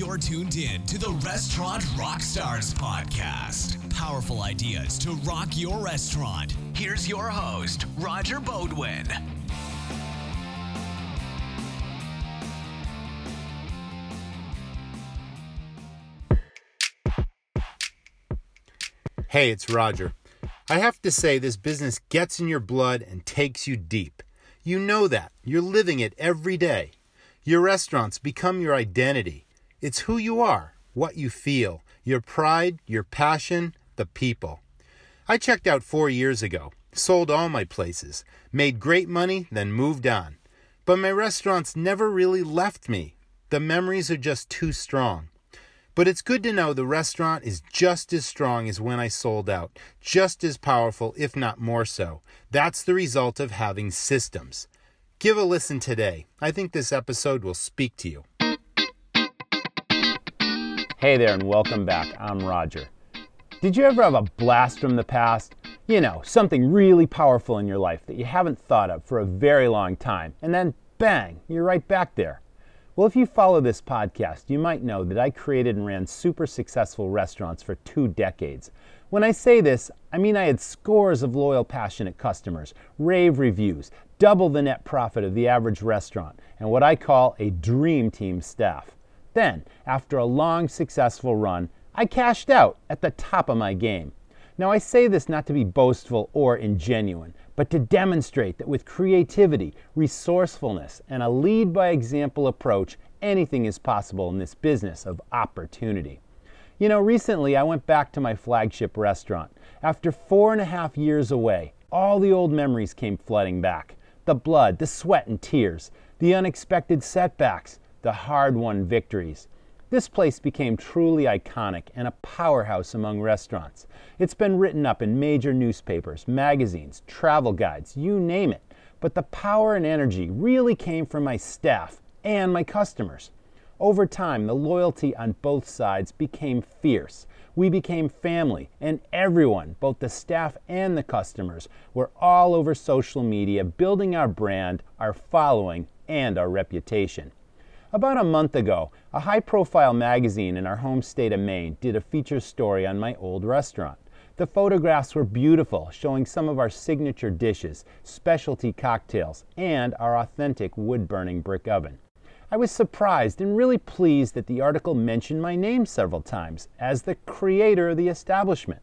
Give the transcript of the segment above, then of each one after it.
You're tuned in to the Restaurant Rockstars podcast. Powerful ideas to rock your restaurant. Here's your host, Roger Beaudoin. Hey, it's Roger. I have to say, this business gets in your blood and takes you deep. You know that. You're living it every day. Your restaurants become your identity. It's who you are, what you feel, your pride, your passion, the people. I checked out four years ago, sold all my places, made great money, then moved on. But my restaurants never really left me. The memories are just too strong. But it's good to know the restaurant is just as strong as when I sold out, just as powerful, if not more so. That's the result of having systems. Give a listen today. I think this episode will speak to you. Hey there, and welcome back. I'm Roger. Did you ever have a blast from the past? You know, something really powerful in your life that you haven't thought of for a very long time, and then bang, you're right back there. Well, if you follow this podcast, you might know that I created and ran super successful restaurants for two decades. When I say this, I mean I had scores of loyal, passionate customers, rave reviews, double the net profit of the average restaurant, and what I call a dream team staff. Then, after a long, successful run, I cashed out at the top of my game. Now, I say this not to be boastful or ingenuine, but to demonstrate that with creativity, resourcefulness, and a lead by example approach, anything is possible in this business of opportunity. You know, recently I went back to my flagship restaurant. After four and a half years away, all the old memories came flooding back the blood, the sweat and tears, the unexpected setbacks, the hard won victories. This place became truly iconic and a powerhouse among restaurants. It's been written up in major newspapers, magazines, travel guides, you name it. But the power and energy really came from my staff and my customers. Over time, the loyalty on both sides became fierce. We became family, and everyone, both the staff and the customers, were all over social media building our brand, our following, and our reputation. About a month ago, a high profile magazine in our home state of Maine did a feature story on my old restaurant. The photographs were beautiful, showing some of our signature dishes, specialty cocktails, and our authentic wood burning brick oven. I was surprised and really pleased that the article mentioned my name several times as the creator of the establishment.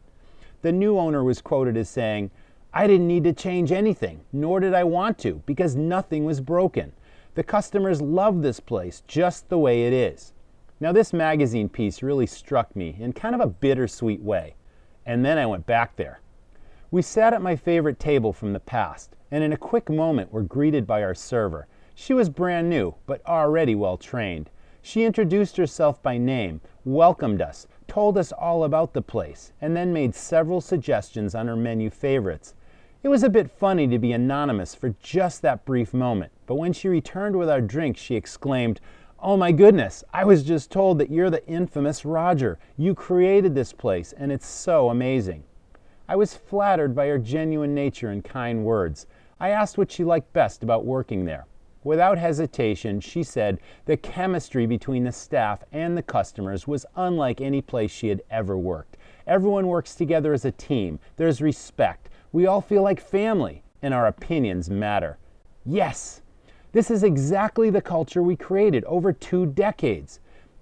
The new owner was quoted as saying, I didn't need to change anything, nor did I want to, because nothing was broken. The customers love this place just the way it is. Now, this magazine piece really struck me in kind of a bittersweet way, and then I went back there. We sat at my favorite table from the past, and in a quick moment were greeted by our server. She was brand new, but already well trained. She introduced herself by name, welcomed us, told us all about the place, and then made several suggestions on her menu favorites. It was a bit funny to be anonymous for just that brief moment, but when she returned with our drinks, she exclaimed, Oh my goodness, I was just told that you're the infamous Roger. You created this place, and it's so amazing. I was flattered by her genuine nature and kind words. I asked what she liked best about working there. Without hesitation, she said the chemistry between the staff and the customers was unlike any place she had ever worked. Everyone works together as a team, there's respect, we all feel like family, and our opinions matter. Yes, this is exactly the culture we created over two decades.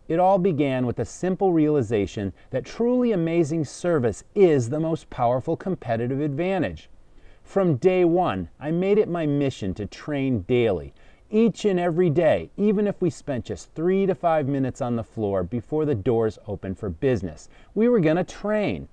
It all began with a simple realization that truly amazing service is the most powerful competitive advantage. From day one, I made it my mission to train daily, each and every day, even if we spent just three to five minutes on the floor before the doors opened for business. We were going to train.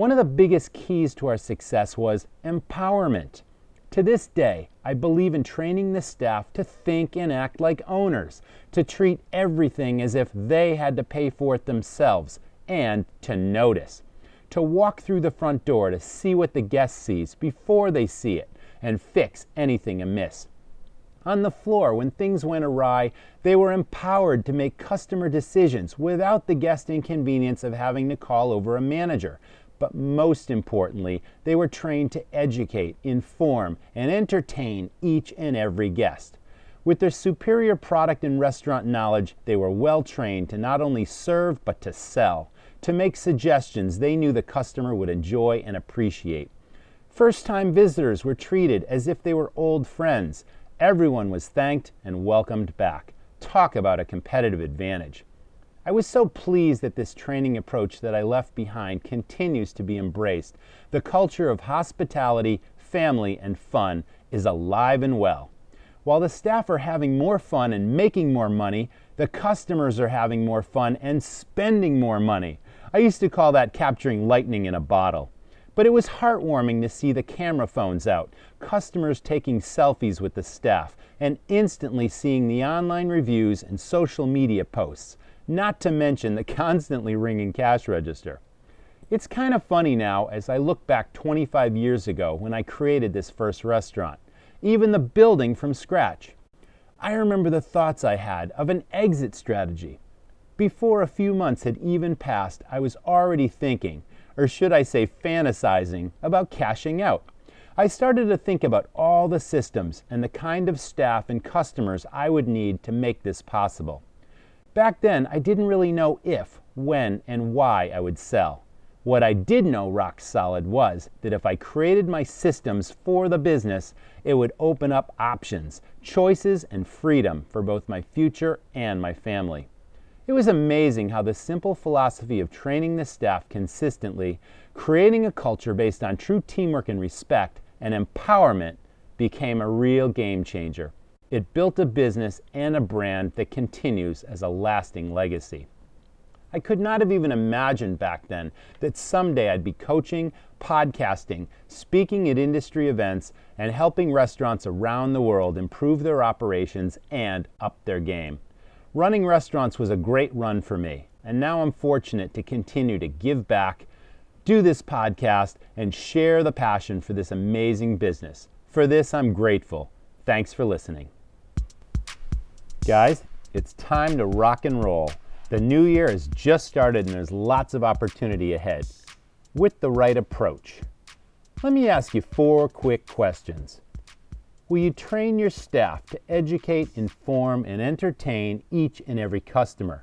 One of the biggest keys to our success was empowerment. To this day, I believe in training the staff to think and act like owners, to treat everything as if they had to pay for it themselves, and to notice. To walk through the front door to see what the guest sees before they see it and fix anything amiss. On the floor, when things went awry, they were empowered to make customer decisions without the guest inconvenience of having to call over a manager, but most importantly, they were trained to educate, inform, and entertain each and every guest. With their superior product and restaurant knowledge, they were well trained to not only serve but to sell, to make suggestions they knew the customer would enjoy and appreciate. First time visitors were treated as if they were old friends. Everyone was thanked and welcomed back. Talk about a competitive advantage. I was so pleased that this training approach that I left behind continues to be embraced. The culture of hospitality, family, and fun is alive and well. While the staff are having more fun and making more money, the customers are having more fun and spending more money. I used to call that capturing lightning in a bottle. But it was heartwarming to see the camera phones out, customers taking selfies with the staff, and instantly seeing the online reviews and social media posts, not to mention the constantly ringing cash register. It's kind of funny now as I look back 25 years ago when I created this first restaurant even the building from scratch. I remember the thoughts I had of an exit strategy. Before a few months had even passed, I was already thinking, or should I say fantasizing, about cashing out. I started to think about all the systems and the kind of staff and customers I would need to make this possible. Back then, I didn't really know if, when, and why I would sell. What I did know rock solid was that if I created my systems for the business, it would open up options, choices, and freedom for both my future and my family. It was amazing how the simple philosophy of training the staff consistently, creating a culture based on true teamwork and respect, and empowerment became a real game changer. It built a business and a brand that continues as a lasting legacy. I could not have even imagined back then that someday I'd be coaching, podcasting, speaking at industry events, and helping restaurants around the world improve their operations and up their game. Running restaurants was a great run for me, and now I'm fortunate to continue to give back, do this podcast, and share the passion for this amazing business. For this, I'm grateful. Thanks for listening. Guys, it's time to rock and roll. The new year has just started and there's lots of opportunity ahead with the right approach. Let me ask you four quick questions. Will you train your staff to educate, inform, and entertain each and every customer?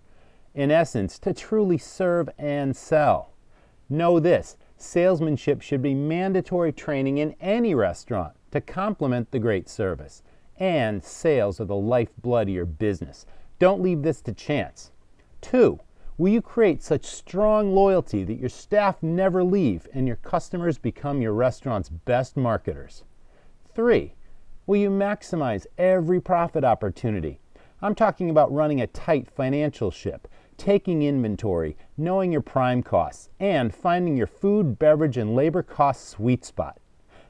In essence, to truly serve and sell. Know this salesmanship should be mandatory training in any restaurant to complement the great service. And sales are the lifeblood of your business. Don't leave this to chance. Two, will you create such strong loyalty that your staff never leave and your customers become your restaurant's best marketers? Three, will you maximize every profit opportunity? I'm talking about running a tight financial ship, taking inventory, knowing your prime costs, and finding your food, beverage, and labor cost sweet spot.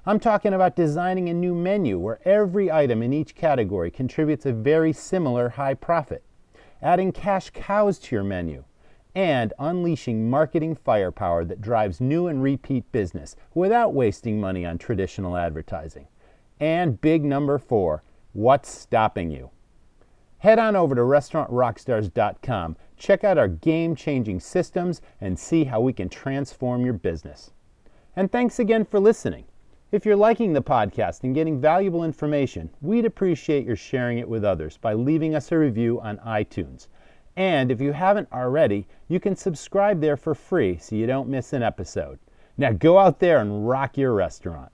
I'm talking about designing a new menu where every item in each category contributes a very similar high profit adding cash cows to your menu, and unleashing marketing firepower that drives new and repeat business without wasting money on traditional advertising. And big number four, what's stopping you? Head on over to restaurantrockstars.com, check out our game changing systems, and see how we can transform your business. And thanks again for listening. If you're liking the podcast and getting valuable information, we'd appreciate your sharing it with others by leaving us a review on iTunes. And if you haven't already, you can subscribe there for free so you don't miss an episode. Now go out there and rock your restaurant.